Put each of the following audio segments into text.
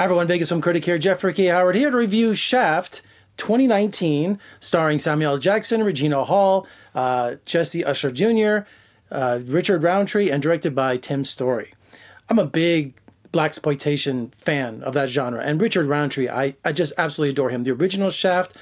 Hi everyone, Vegas Film Critic here, Jeffrey K. Howard here to review Shaft 2019, starring Samuel Jackson, Regina Hall, uh, Jesse Usher Jr., uh, Richard Roundtree, and directed by Tim Story. I'm a big blaxploitation fan of that genre, and Richard Roundtree, I, I just absolutely adore him. The original Shaft,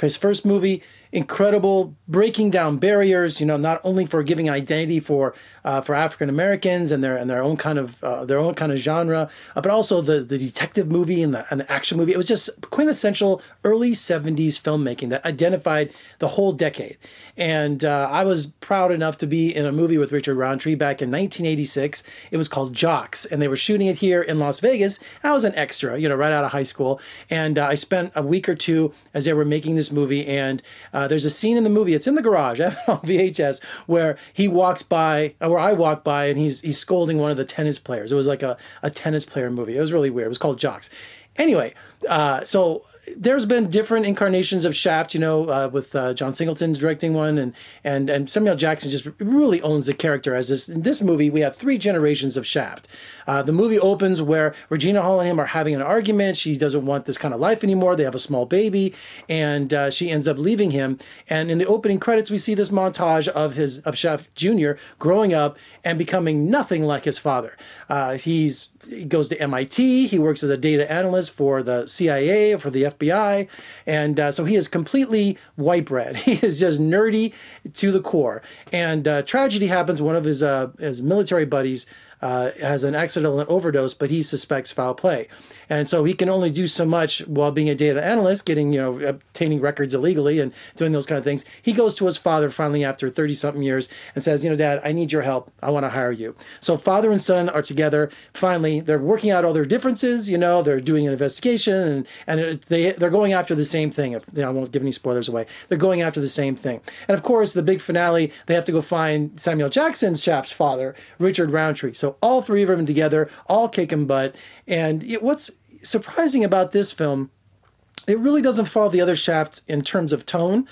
his first movie, incredible breaking down barriers you know not only for giving identity for uh, for African Americans and their and their own kind of uh, their own kind of genre uh, but also the the detective movie and the, and the action movie. It was just quintessential early 70s filmmaking that identified the whole decade. And uh, I was proud enough to be in a movie with Richard Roundtree back in 1986 it was called Jocks and they were shooting it here in Las Vegas. I was an extra you know right out of high school. And uh, I spent a week or two as they were making this movie and uh, uh, there's a scene in the movie. It's in the garage. I have on VHS where he walks by, where I walk by, and he's he's scolding one of the tennis players. It was like a, a tennis player movie. It was really weird. It was called Jocks. Anyway, uh, so there's been different incarnations of Shaft, you know, uh, with uh, John Singleton directing one, and and and Samuel Jackson just really owns the character as this. In this movie, we have three generations of Shaft. Uh, the movie opens where Regina Hall and him are having an argument. She doesn't want this kind of life anymore. They have a small baby, and uh, she ends up leaving him. And in the opening credits, we see this montage of his of Shaft Jr. growing up and becoming nothing like his father. Uh, he's he goes to MIT. He works as a data analyst for the CIA, for the FBI, and uh, so he is completely white bread. He is just nerdy to the core. And uh, tragedy happens. One of his uh, his military buddies uh, has an accidental overdose, but he suspects foul play, and so he can only do so much while being a data analyst, getting you know obtaining records illegally and doing those kind of things. He goes to his father finally after thirty something years and says, you know, Dad, I need your help. I want to hire you. So father and son are together. Finally, they're working out all their differences. You know, they're doing an investigation and and they they're going after the same thing. If, you know, I won't give any spoilers away. They're going after the same thing. And of course, the big finale, they have to go find Samuel Jackson's Shaft's father, Richard Roundtree. So all three of them together, all kicking butt. And it, what's surprising about this film, it really doesn't follow the other Shaft in terms of tone.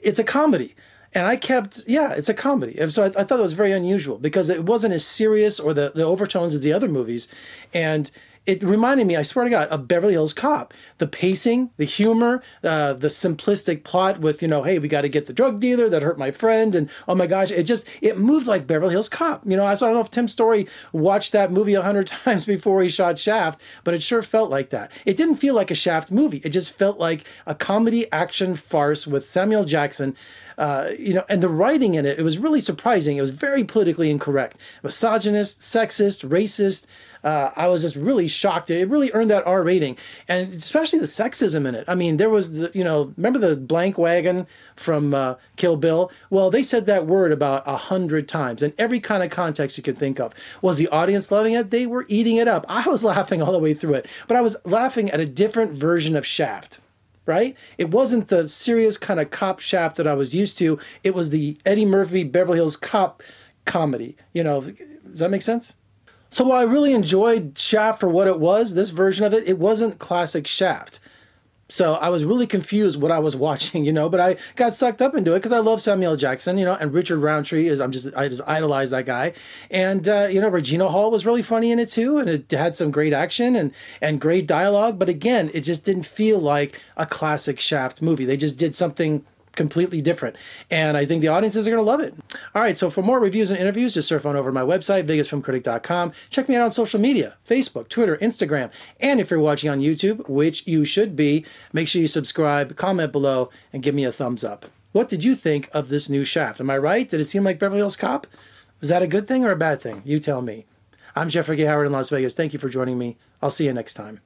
It's a comedy. And I kept, yeah, it's a comedy. So I, I thought it was very unusual because it wasn't as serious or the, the overtones as the other movies. And it reminded me, I swear to God, of Beverly Hills Cop. The pacing, the humor, uh, the simplistic plot with, you know, hey, we got to get the drug dealer that hurt my friend. And oh my gosh, it just, it moved like Beverly Hills Cop. You know, I, don't know if Tim Story watched that movie a hundred times before he shot Shaft, but it sure felt like that. It didn't feel like a Shaft movie. It just felt like a comedy action farce with Samuel Jackson. Uh, you know, and the writing in it, it was really surprising. It was very politically incorrect, misogynist, sexist, racist uh, I was just really shocked. It really earned that R rating, and especially the sexism in it. I mean, there was the you know remember the blank wagon from uh, Kill Bill? Well, they said that word about a hundred times in every kind of context you could think of. Was the audience loving it? They were eating it up. I was laughing all the way through it, but I was laughing at a different version of Shaft right? It wasn't the serious kind of cop shaft that I was used to. It was the Eddie Murphy Beverly Hills Cop comedy. You know, does that make sense? So while I really enjoyed Shaft for what it was, this version of it, it wasn't classic Shaft. So I was really confused what I was watching, you know, but I got sucked up into it because I love Samuel Jackson, you know, and Richard Roundtree is I'm just I just idolize that guy, and uh, you know Regina Hall was really funny in it too, and it had some great action and and great dialogue, but again, it just didn't feel like a classic Shaft movie. They just did something completely different. And I think the audiences are going to love it. All right, so for more reviews and interviews, just surf on over to my website, vegasfilmcritic.com. Check me out on social media Facebook, Twitter, Instagram. And if you're watching on YouTube, which you should be, make sure you subscribe, comment below, and give me a thumbs up. What did you think of this new Shaft? Am I right? Did it seem like Beverly Hills Cop? Was that a good thing or a bad thing? You tell me. I'm Jeffrey Howard in Las Vegas. Thank you for joining me. I'll see you next time.